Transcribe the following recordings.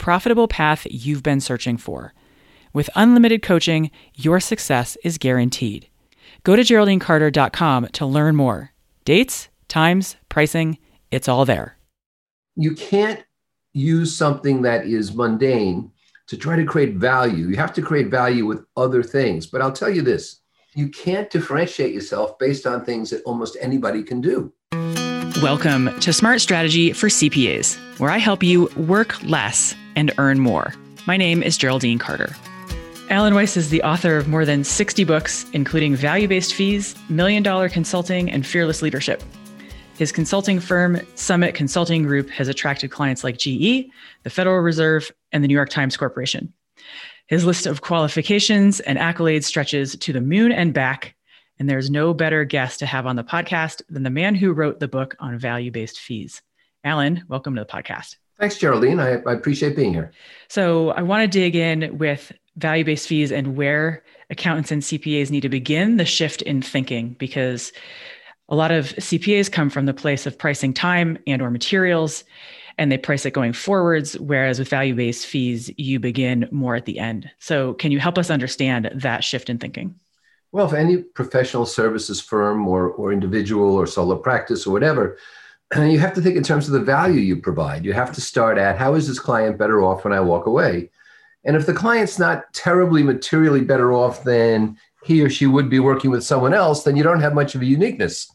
profitable path you've been searching for. With unlimited coaching, your success is guaranteed. Go to GeraldineCarter.com to learn more. Dates, times, pricing, it's all there. You can't use something that is mundane to try to create value. You have to create value with other things. But I'll tell you this you can't differentiate yourself based on things that almost anybody can do. Welcome to Smart Strategy for CPAs, where I help you work less and earn more. My name is Geraldine Carter. Alan Weiss is the author of more than 60 books, including Value Based Fees, Million Dollar Consulting, and Fearless Leadership. His consulting firm, Summit Consulting Group, has attracted clients like GE, the Federal Reserve, and the New York Times Corporation. His list of qualifications and accolades stretches to the moon and back, and there's no better guest to have on the podcast than the man who wrote the book on value based fees. Alan, welcome to the podcast. Thanks, Geraldine. I, I appreciate being here. So, I want to dig in with value based fees and where accountants and CPAs need to begin the shift in thinking because a lot of CPAs come from the place of pricing time and or materials and they price it going forwards whereas with value based fees you begin more at the end. So, can you help us understand that shift in thinking? Well, if any professional services firm or, or individual or solo practice or whatever Uh, you have to think in terms of the value you provide. You have to start at how is this client better off when I walk away? And if the client's not terribly materially better off than he or she would be working with someone else, then you don't have much of a uniqueness.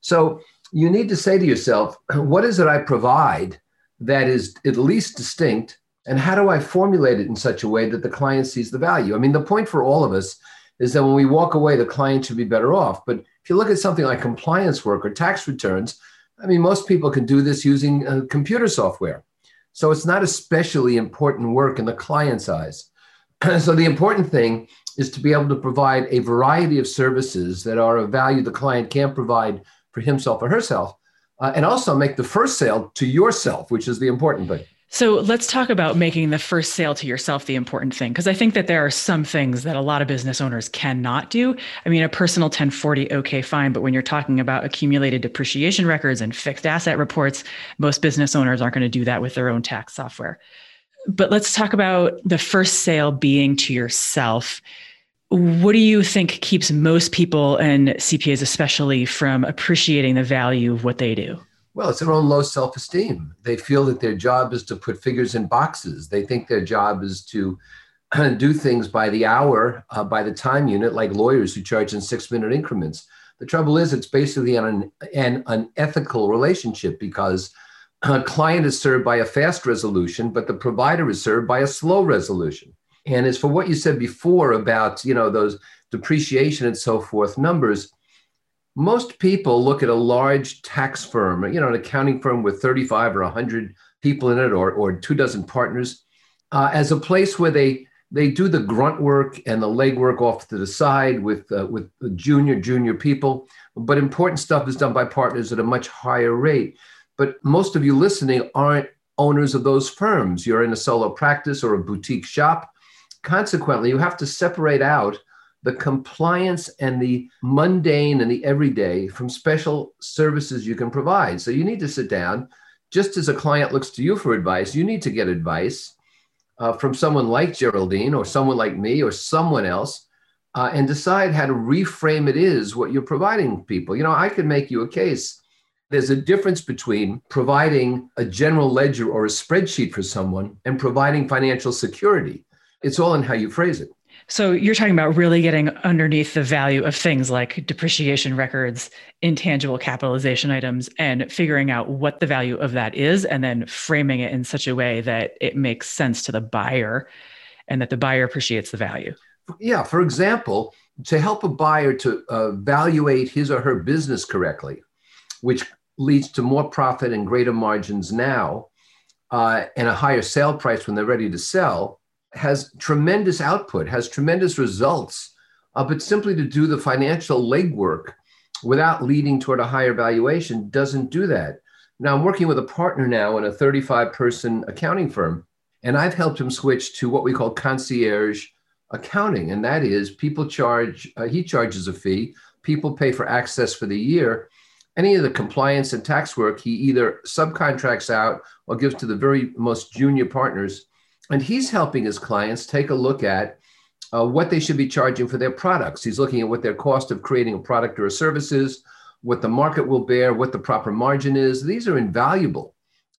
So you need to say to yourself, what is it I provide that is at least distinct? And how do I formulate it in such a way that the client sees the value? I mean, the point for all of us is that when we walk away, the client should be better off. But if you look at something like compliance work or tax returns, I mean, most people can do this using uh, computer software. So it's not especially important work in the client's eyes. so the important thing is to be able to provide a variety of services that are of value the client can't provide for himself or herself, uh, and also make the first sale to yourself, which is the important thing. So let's talk about making the first sale to yourself the important thing, because I think that there are some things that a lot of business owners cannot do. I mean, a personal 1040, okay, fine. But when you're talking about accumulated depreciation records and fixed asset reports, most business owners aren't going to do that with their own tax software. But let's talk about the first sale being to yourself. What do you think keeps most people and CPAs especially from appreciating the value of what they do? Well, it's their own low self esteem. They feel that their job is to put figures in boxes. They think their job is to do things by the hour, uh, by the time unit, like lawyers who charge in six minute increments. The trouble is, it's basically an, an unethical relationship because a client is served by a fast resolution, but the provider is served by a slow resolution. And as for what you said before about, you know, those depreciation and so forth numbers, most people look at a large tax firm, you know, an accounting firm with 35 or 100 people in it or, or two dozen partners, uh, as a place where they they do the grunt work and the leg work off to the side with uh, with junior junior people, but important stuff is done by partners at a much higher rate. But most of you listening aren't owners of those firms. You're in a solo practice or a boutique shop. Consequently, you have to separate out the compliance and the mundane and the everyday from special services you can provide. So you need to sit down. Just as a client looks to you for advice, you need to get advice uh, from someone like Geraldine or someone like me or someone else uh, and decide how to reframe it is what you're providing people. You know, I could make you a case. There's a difference between providing a general ledger or a spreadsheet for someone and providing financial security. It's all in how you phrase it. So you're talking about really getting underneath the value of things like depreciation records, intangible capitalization items, and figuring out what the value of that is, and then framing it in such a way that it makes sense to the buyer and that the buyer appreciates the value. Yeah. For example, to help a buyer to uh, evaluate his or her business correctly, which leads to more profit and greater margins now uh, and a higher sale price when they're ready to sell has tremendous output, has tremendous results, uh, but simply to do the financial legwork without leading toward a higher valuation doesn't do that. Now, I'm working with a partner now in a 35 person accounting firm, and I've helped him switch to what we call concierge accounting. And that is people charge, uh, he charges a fee, people pay for access for the year. Any of the compliance and tax work, he either subcontracts out or gives to the very most junior partners and he's helping his clients take a look at uh, what they should be charging for their products. He's looking at what their cost of creating a product or a service is, what the market will bear, what the proper margin is. These are invaluable.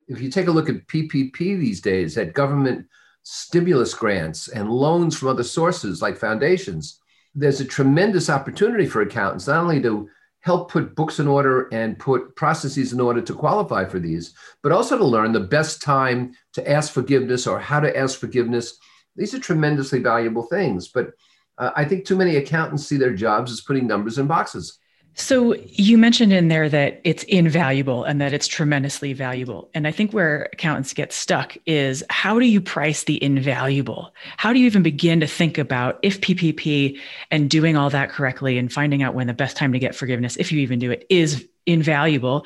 If you take a look at PPP these days, at government stimulus grants and loans from other sources like foundations, there's a tremendous opportunity for accountants not only to help put books in order and put processes in order to qualify for these, but also to learn the best time to ask forgiveness or how to ask forgiveness. These are tremendously valuable things. But uh, I think too many accountants see their jobs as putting numbers in boxes. So you mentioned in there that it's invaluable and that it's tremendously valuable. And I think where accountants get stuck is how do you price the invaluable? How do you even begin to think about if PPP and doing all that correctly and finding out when the best time to get forgiveness, if you even do it, is invaluable?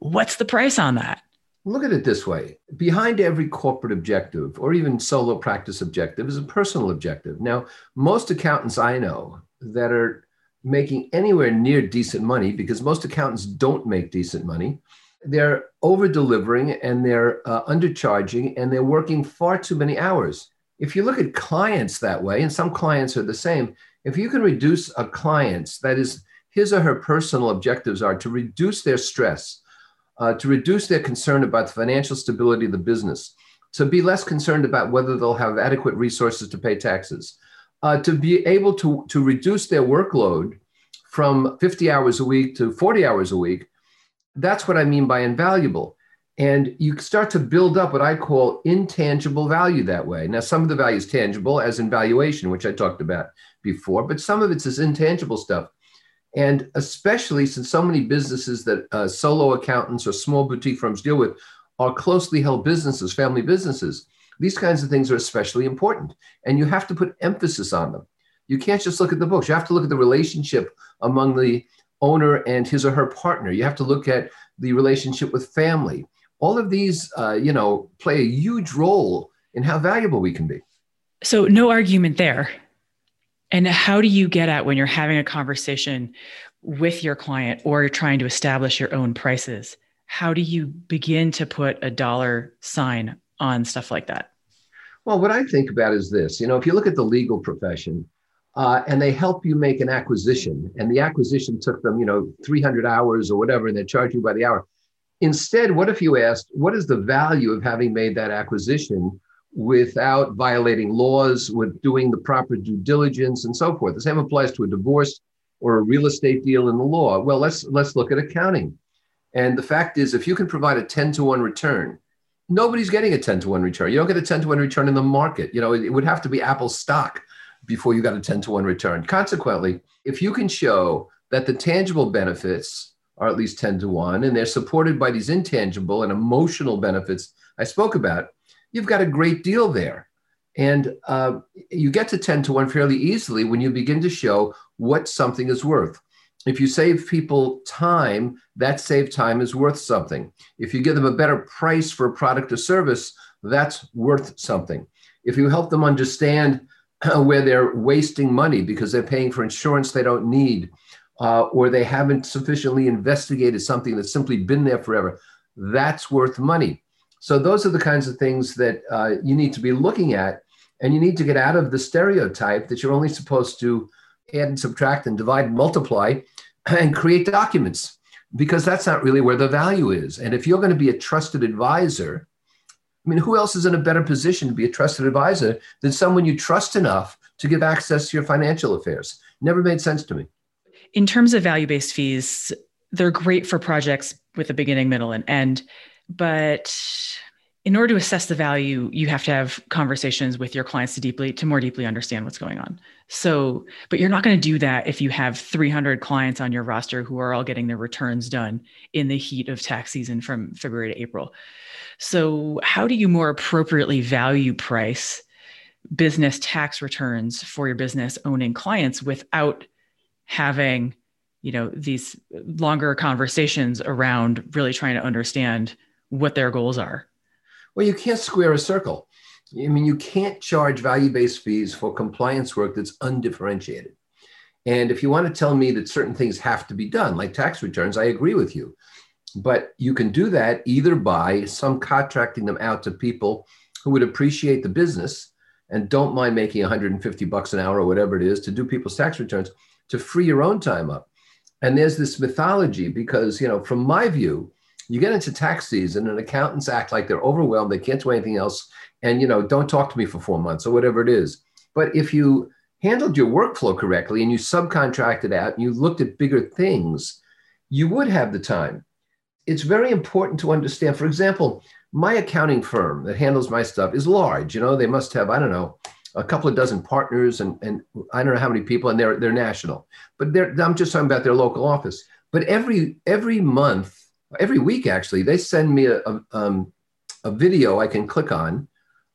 What's the price on that? Look at it this way behind every corporate objective or even solo practice objective is a personal objective. Now, most accountants I know that are making anywhere near decent money because most accountants don't make decent money. They're over delivering and they're uh, undercharging and they're working far too many hours. If you look at clients that way, and some clients are the same, if you can reduce a client's, that is, his or her personal objectives are to reduce their stress, uh, to reduce their concern about the financial stability of the business, to be less concerned about whether they'll have adequate resources to pay taxes, uh, to be able to, to reduce their workload from 50 hours a week to 40 hours a week. That's what I mean by invaluable. And you start to build up what I call intangible value that way. Now, some of the value is tangible, as in valuation, which I talked about before, but some of it's this intangible stuff. And especially since so many businesses that uh, solo accountants or small boutique firms deal with are closely held businesses, family businesses, these kinds of things are especially important, and you have to put emphasis on them. You can't just look at the books. You have to look at the relationship among the owner and his or her partner. You have to look at the relationship with family. All of these, uh, you know, play a huge role in how valuable we can be. So, no argument there. And how do you get at when you're having a conversation with your client or you're trying to establish your own prices? How do you begin to put a dollar sign on stuff like that? Well, what I think about is this you know, if you look at the legal profession, uh, and they help you make an acquisition, and the acquisition took them, you know, 300 hours or whatever, and they charge you by the hour. Instead, what if you asked, what is the value of having made that acquisition without violating laws, with doing the proper due diligence, and so forth? The same applies to a divorce or a real estate deal in the law. Well, let's let's look at accounting. And the fact is, if you can provide a 10 to 1 return, nobody's getting a 10 to 1 return. You don't get a 10 to 1 return in the market. You know, it, it would have to be Apple stock before you got a 10 to 1 return. Consequently, if you can show that the tangible benefits are at least 10 to 1 and they're supported by these intangible and emotional benefits I spoke about, you've got a great deal there. And uh, you get to 10 to 1 fairly easily when you begin to show what something is worth. If you save people time, that saved time is worth something. If you give them a better price for a product or service, that's worth something. If you help them understand where they're wasting money because they're paying for insurance they don't need, uh, or they haven't sufficiently investigated something that's simply been there forever. That's worth money. So those are the kinds of things that uh, you need to be looking at, and you need to get out of the stereotype that you're only supposed to add and subtract and divide and multiply and create documents because that's not really where the value is. And if you're going to be a trusted advisor, I mean, who else is in a better position to be a trusted advisor than someone you trust enough to give access to your financial affairs. Never made sense to me. In terms of value based fees, they're great for projects with a beginning, middle, and end. But in order to assess the value, you have to have conversations with your clients to deeply to more deeply understand what's going on. So, but you're not going to do that if you have 300 clients on your roster who are all getting their returns done in the heat of tax season from February to April. So, how do you more appropriately value price business tax returns for your business owning clients without having, you know, these longer conversations around really trying to understand what their goals are? Well, you can't square a circle. I mean, you can't charge value based fees for compliance work that's undifferentiated. And if you want to tell me that certain things have to be done, like tax returns, I agree with you. But you can do that either by some contracting them out to people who would appreciate the business and don't mind making 150 bucks an hour or whatever it is to do people's tax returns to free your own time up. And there's this mythology because, you know, from my view, you get into tax season and accountants act like they're overwhelmed they can't do anything else and you know don't talk to me for four months or whatever it is. But if you handled your workflow correctly and you subcontracted out and you looked at bigger things you would have the time. It's very important to understand for example my accounting firm that handles my stuff is large you know they must have i don't know a couple of dozen partners and, and i don't know how many people and they're, they're national. But they're, i'm just talking about their local office. But every every month every week actually they send me a, a, um, a video i can click on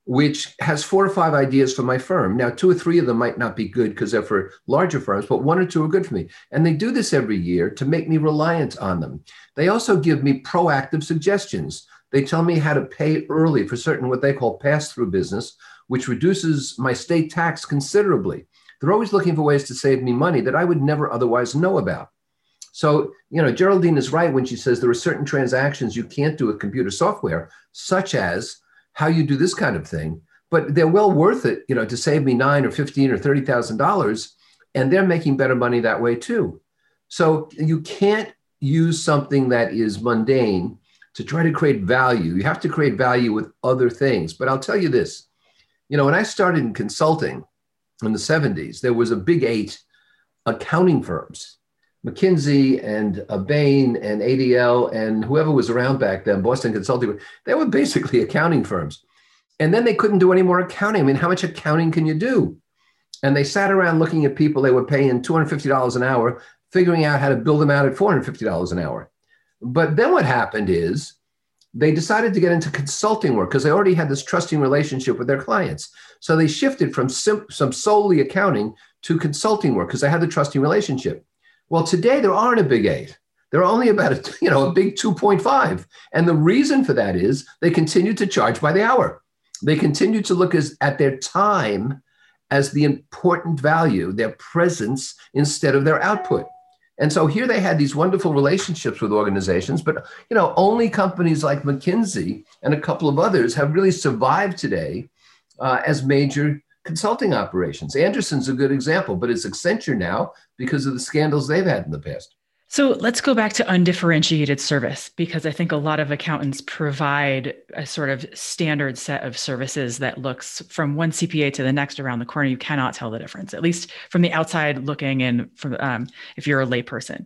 which has four or five ideas for my firm. Now two or three of them might not be good because they're for larger firms but one or two are good for me. And they do this every year to make me reliant on them. They also give me proactive suggestions. They tell me how to pay early for certain what they call pass-through business which reduces my state tax considerably. They're always looking for ways to save me money that i would never otherwise know about so, you know, Geraldine is right when she says there are certain transactions you can't do with computer software, such as how you do this kind of thing, but they're well worth it, you know, to save me nine or fifteen or thirty thousand dollars, and they're making better money that way too. So you can't use something that is mundane to try to create value. You have to create value with other things. But I'll tell you this, you know, when I started in consulting in the 70s, there was a big eight accounting firms McKinsey and uh, Bain and ADL and whoever was around back then, Boston Consulting, they were basically accounting firms. And then they couldn't do any more accounting. I mean, how much accounting can you do? And they sat around looking at people they were paying $250 an hour, figuring out how to build them out at $450 an hour. But then what happened is they decided to get into consulting work because they already had this trusting relationship with their clients. So they shifted from sim- some solely accounting to consulting work because they had the trusting relationship. Well, today there aren't a big eight. They're only about a, you know, a big 2.5. And the reason for that is they continue to charge by the hour. They continue to look as, at their time as the important value, their presence instead of their output. And so here they had these wonderful relationships with organizations, but you know, only companies like McKinsey and a couple of others have really survived today uh, as major consulting operations. Andersen's a good example, but it's Accenture now because of the scandals they've had in the past. So let's go back to undifferentiated service because I think a lot of accountants provide a sort of standard set of services that looks from one CPA to the next around the corner. You cannot tell the difference, at least from the outside looking and from um, if you're a layperson.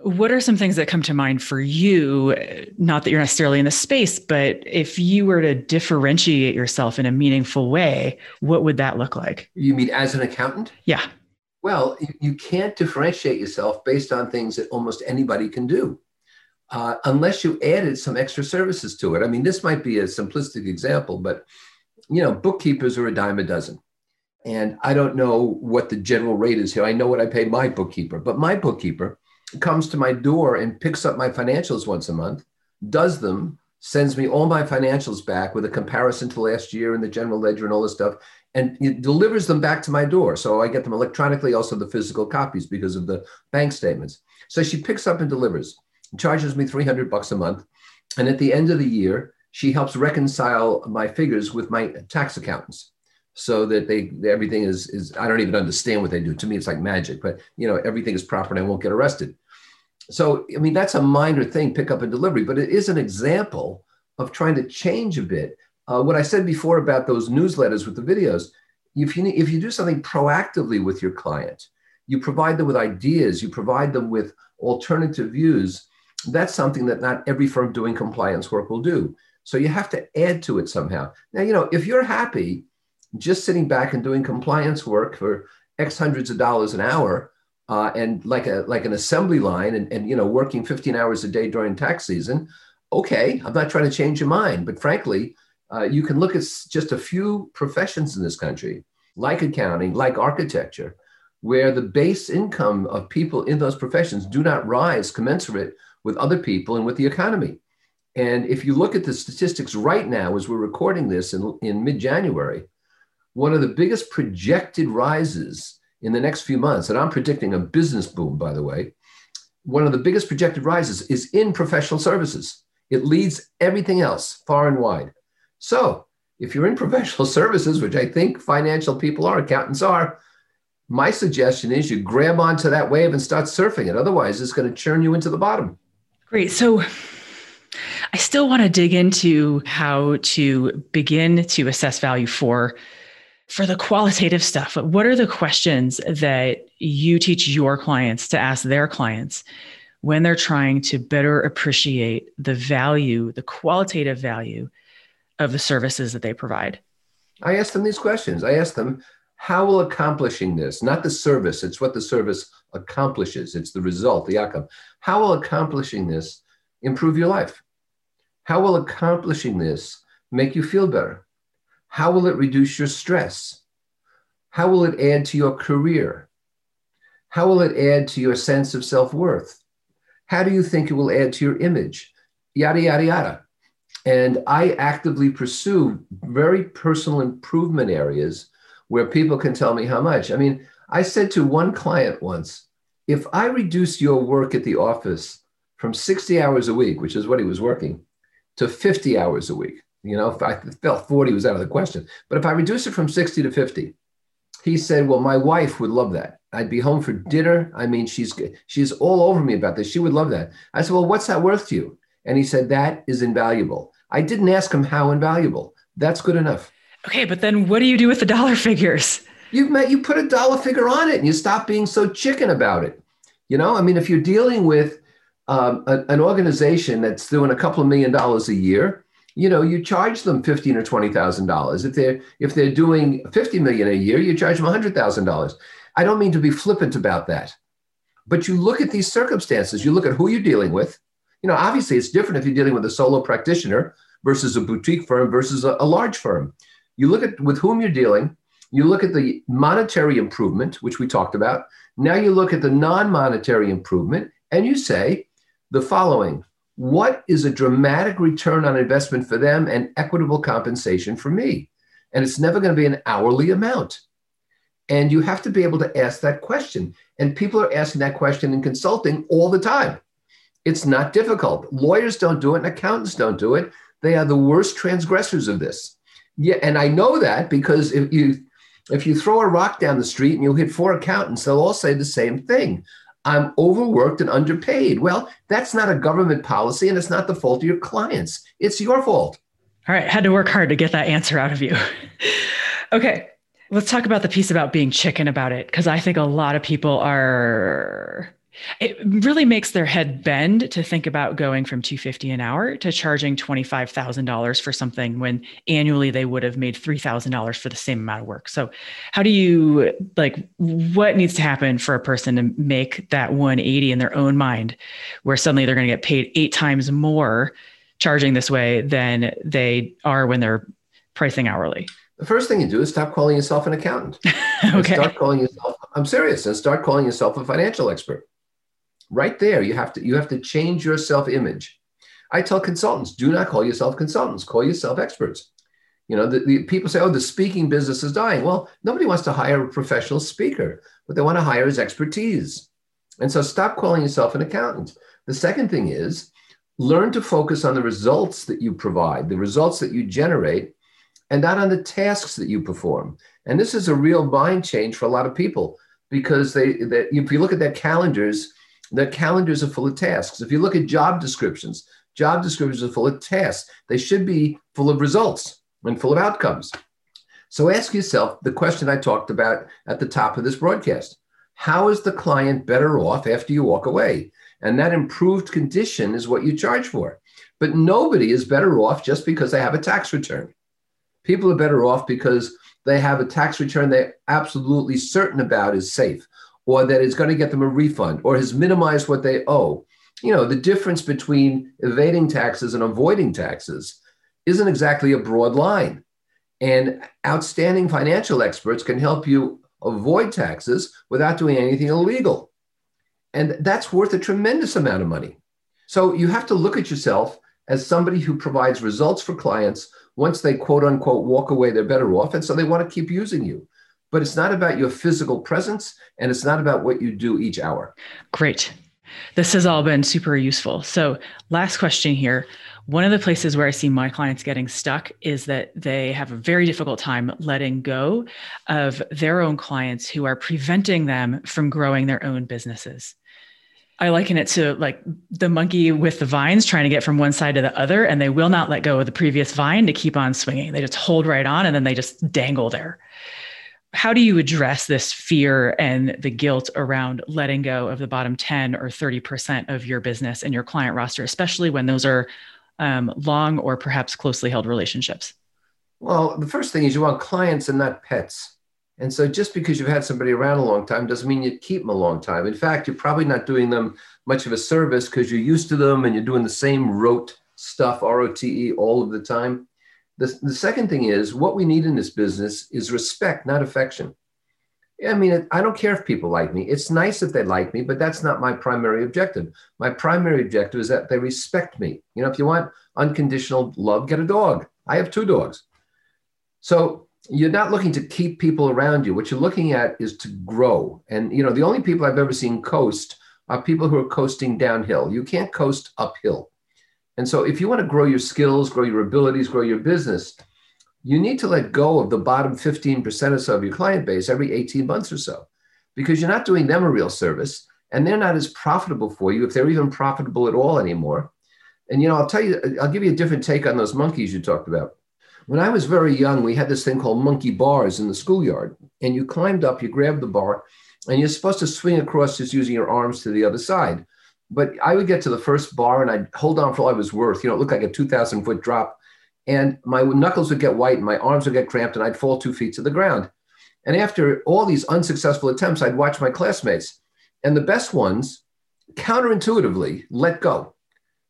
What are some things that come to mind for you? Not that you're necessarily in the space, but if you were to differentiate yourself in a meaningful way, what would that look like? You mean as an accountant? Yeah. Well, you can't differentiate yourself based on things that almost anybody can do. Uh, unless you added some extra services to it. I mean, this might be a simplistic example, but you know, bookkeepers are a dime a dozen. And I don't know what the general rate is here. I know what I pay my bookkeeper, but my bookkeeper comes to my door and picks up my financials once a month, does them, sends me all my financials back with a comparison to last year and the general ledger and all this stuff, and it delivers them back to my door. So I get them electronically, also the physical copies because of the bank statements. So she picks up and delivers, charges me 300 bucks a month. And at the end of the year, she helps reconcile my figures with my tax accountants so that they everything is is I don't even understand what they do. To me, it's like magic, but you know, everything is proper and I won't get arrested. So I mean, that's a minor thing, pick up and delivery, but it is an example of trying to change a bit. Uh, what I said before about those newsletters with the videos, if you, if you do something proactively with your client, you provide them with ideas, you provide them with alternative views, that's something that not every firm doing compliance work will do. So you have to add to it somehow. Now, you know, if you're happy just sitting back and doing compliance work for X hundreds of dollars an hour, uh, and like a like an assembly line and, and you know working 15 hours a day during tax season okay i'm not trying to change your mind but frankly uh, you can look at just a few professions in this country like accounting like architecture where the base income of people in those professions do not rise commensurate with other people and with the economy and if you look at the statistics right now as we're recording this in, in mid-january one of the biggest projected rises in the next few months, and I'm predicting a business boom, by the way, one of the biggest projected rises is in professional services. It leads everything else far and wide. So, if you're in professional services, which I think financial people are, accountants are, my suggestion is you grab onto that wave and start surfing it. Otherwise, it's going to churn you into the bottom. Great. So, I still want to dig into how to begin to assess value for for the qualitative stuff, what are the questions that you teach your clients to ask their clients when they're trying to better appreciate the value, the qualitative value of the services that they provide? I ask them these questions. I ask them, how will accomplishing this, not the service, it's what the service accomplishes, it's the result, the outcome. How will accomplishing this improve your life? How will accomplishing this make you feel better? How will it reduce your stress? How will it add to your career? How will it add to your sense of self worth? How do you think it will add to your image? Yada, yada, yada. And I actively pursue very personal improvement areas where people can tell me how much. I mean, I said to one client once, if I reduce your work at the office from 60 hours a week, which is what he was working, to 50 hours a week, you know, I felt 40 was out of the question. But if I reduce it from 60 to 50, he said, Well, my wife would love that. I'd be home for dinner. I mean, she's she's all over me about this. She would love that. I said, Well, what's that worth to you? And he said, That is invaluable. I didn't ask him how invaluable. That's good enough. Okay, but then what do you do with the dollar figures? You met you put a dollar figure on it and you stop being so chicken about it. You know, I mean, if you're dealing with um, a, an organization that's doing a couple of million dollars a year, you know, you charge them fifteen or twenty thousand dollars. If they're if they're doing fifty million a year, you charge them hundred thousand dollars. I don't mean to be flippant about that, but you look at these circumstances. You look at who you're dealing with. You know, obviously, it's different if you're dealing with a solo practitioner versus a boutique firm versus a, a large firm. You look at with whom you're dealing. You look at the monetary improvement, which we talked about. Now you look at the non-monetary improvement, and you say the following what is a dramatic return on investment for them and equitable compensation for me? And it's never going to be an hourly amount. And you have to be able to ask that question. And people are asking that question in consulting all the time. It's not difficult. Lawyers don't do it and accountants don't do it. They are the worst transgressors of this. Yeah, and I know that because if you if you throw a rock down the street and you hit four accountants, they'll all say the same thing. I'm overworked and underpaid. Well, that's not a government policy and it's not the fault of your clients. It's your fault. All right. Had to work hard to get that answer out of you. okay. Let's talk about the piece about being chicken about it, because I think a lot of people are it really makes their head bend to think about going from 250 an hour to charging $25,000 for something when annually they would have made $3,000 for the same amount of work. So how do you like what needs to happen for a person to make that 180 in their own mind where suddenly they're going to get paid 8 times more charging this way than they are when they're pricing hourly? The first thing you do is stop calling yourself an accountant. okay. Start calling yourself I'm serious and start calling yourself a financial expert right there you have to you have to change your self-image. I tell consultants do not call yourself consultants call yourself experts. You know the, the, people say oh the speaking business is dying. Well nobody wants to hire a professional speaker. What they want to hire is expertise. And so stop calling yourself an accountant. The second thing is learn to focus on the results that you provide the results that you generate and not on the tasks that you perform. And this is a real mind change for a lot of people because they that if you look at their calendars their calendars are full of tasks. If you look at job descriptions, job descriptions are full of tasks. They should be full of results and full of outcomes. So ask yourself the question I talked about at the top of this broadcast How is the client better off after you walk away? And that improved condition is what you charge for. But nobody is better off just because they have a tax return. People are better off because they have a tax return they're absolutely certain about is safe or that is going to get them a refund or has minimized what they owe. You know, the difference between evading taxes and avoiding taxes isn't exactly a broad line. And outstanding financial experts can help you avoid taxes without doing anything illegal. And that's worth a tremendous amount of money. So you have to look at yourself as somebody who provides results for clients. Once they quote unquote walk away, they're better off. And so they want to keep using you. But it's not about your physical presence and it's not about what you do each hour. Great. This has all been super useful. So, last question here. One of the places where I see my clients getting stuck is that they have a very difficult time letting go of their own clients who are preventing them from growing their own businesses. I liken it to like the monkey with the vines trying to get from one side to the other, and they will not let go of the previous vine to keep on swinging. They just hold right on and then they just dangle there how do you address this fear and the guilt around letting go of the bottom 10 or 30% of your business and your client roster, especially when those are um, long or perhaps closely held relationships? Well, the first thing is you want clients and not pets. And so just because you've had somebody around a long time doesn't mean you keep them a long time. In fact, you're probably not doing them much of a service because you're used to them and you're doing the same rote stuff, R O T E, all of the time. The, the second thing is what we need in this business is respect, not affection. I mean, I don't care if people like me. It's nice if they like me, but that's not my primary objective. My primary objective is that they respect me. You know, if you want unconditional love, get a dog. I have two dogs. So you're not looking to keep people around you. What you're looking at is to grow. And, you know, the only people I've ever seen coast are people who are coasting downhill. You can't coast uphill. And so, if you want to grow your skills, grow your abilities, grow your business, you need to let go of the bottom 15% or so of your client base every 18 months or so, because you're not doing them a real service and they're not as profitable for you if they're even profitable at all anymore. And, you know, I'll tell you, I'll give you a different take on those monkeys you talked about. When I was very young, we had this thing called monkey bars in the schoolyard. And you climbed up, you grabbed the bar, and you're supposed to swing across just using your arms to the other side. But I would get to the first bar and I'd hold on for all I was worth. You know, it looked like a 2,000 foot drop. And my knuckles would get white and my arms would get cramped and I'd fall two feet to the ground. And after all these unsuccessful attempts, I'd watch my classmates. And the best ones, counterintuitively, let go.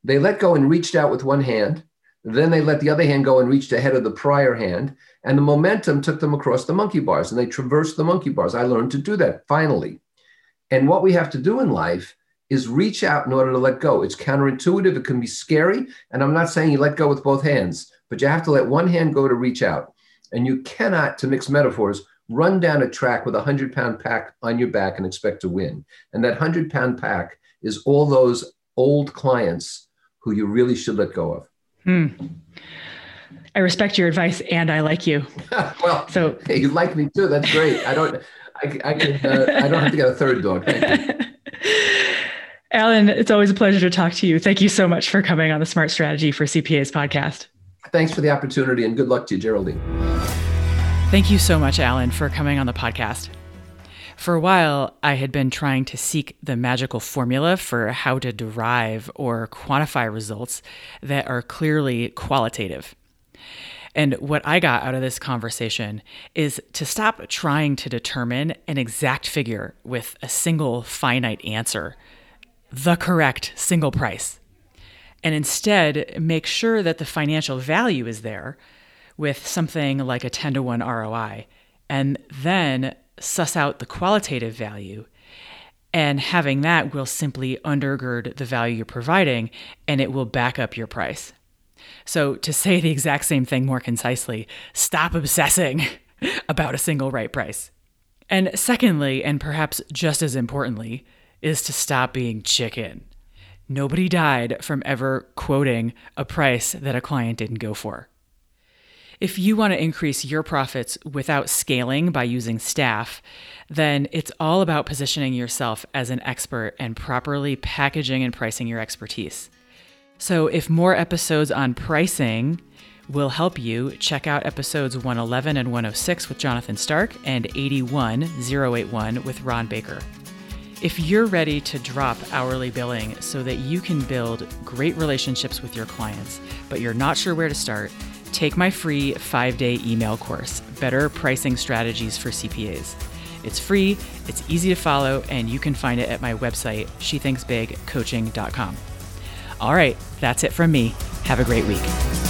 They let go and reached out with one hand. Then they let the other hand go and reached ahead of the prior hand. And the momentum took them across the monkey bars and they traversed the monkey bars. I learned to do that finally. And what we have to do in life is reach out in order to let go. It's counterintuitive. It can be scary. And I'm not saying you let go with both hands, but you have to let one hand go to reach out. And you cannot, to mix metaphors, run down a track with a 100 pound pack on your back and expect to win. And that 100 pound pack is all those old clients who you really should let go of. Hmm. I respect your advice and I like you. well, so you like me too. That's great. I don't, I, I can, uh, I don't have to get a third dog. Alan, it's always a pleasure to talk to you. Thank you so much for coming on the Smart Strategy for CPAs podcast. Thanks for the opportunity and good luck to you, Geraldine. Thank you so much, Alan, for coming on the podcast. For a while, I had been trying to seek the magical formula for how to derive or quantify results that are clearly qualitative. And what I got out of this conversation is to stop trying to determine an exact figure with a single finite answer the correct single price. And instead, make sure that the financial value is there with something like a 10 to 1 ROI, and then suss out the qualitative value. And having that will simply undergird the value you're providing and it will back up your price. So, to say the exact same thing more concisely, stop obsessing about a single right price. And secondly, and perhaps just as importantly, is to stop being chicken. Nobody died from ever quoting a price that a client didn't go for. If you want to increase your profits without scaling by using staff, then it's all about positioning yourself as an expert and properly packaging and pricing your expertise. So, if more episodes on pricing will help you, check out episodes 111 and 106 with Jonathan Stark and 81081 with Ron Baker. If you're ready to drop hourly billing so that you can build great relationships with your clients, but you're not sure where to start, take my free five day email course, Better Pricing Strategies for CPAs. It's free, it's easy to follow, and you can find it at my website, shethinksbigcoaching.com. All right, that's it from me. Have a great week.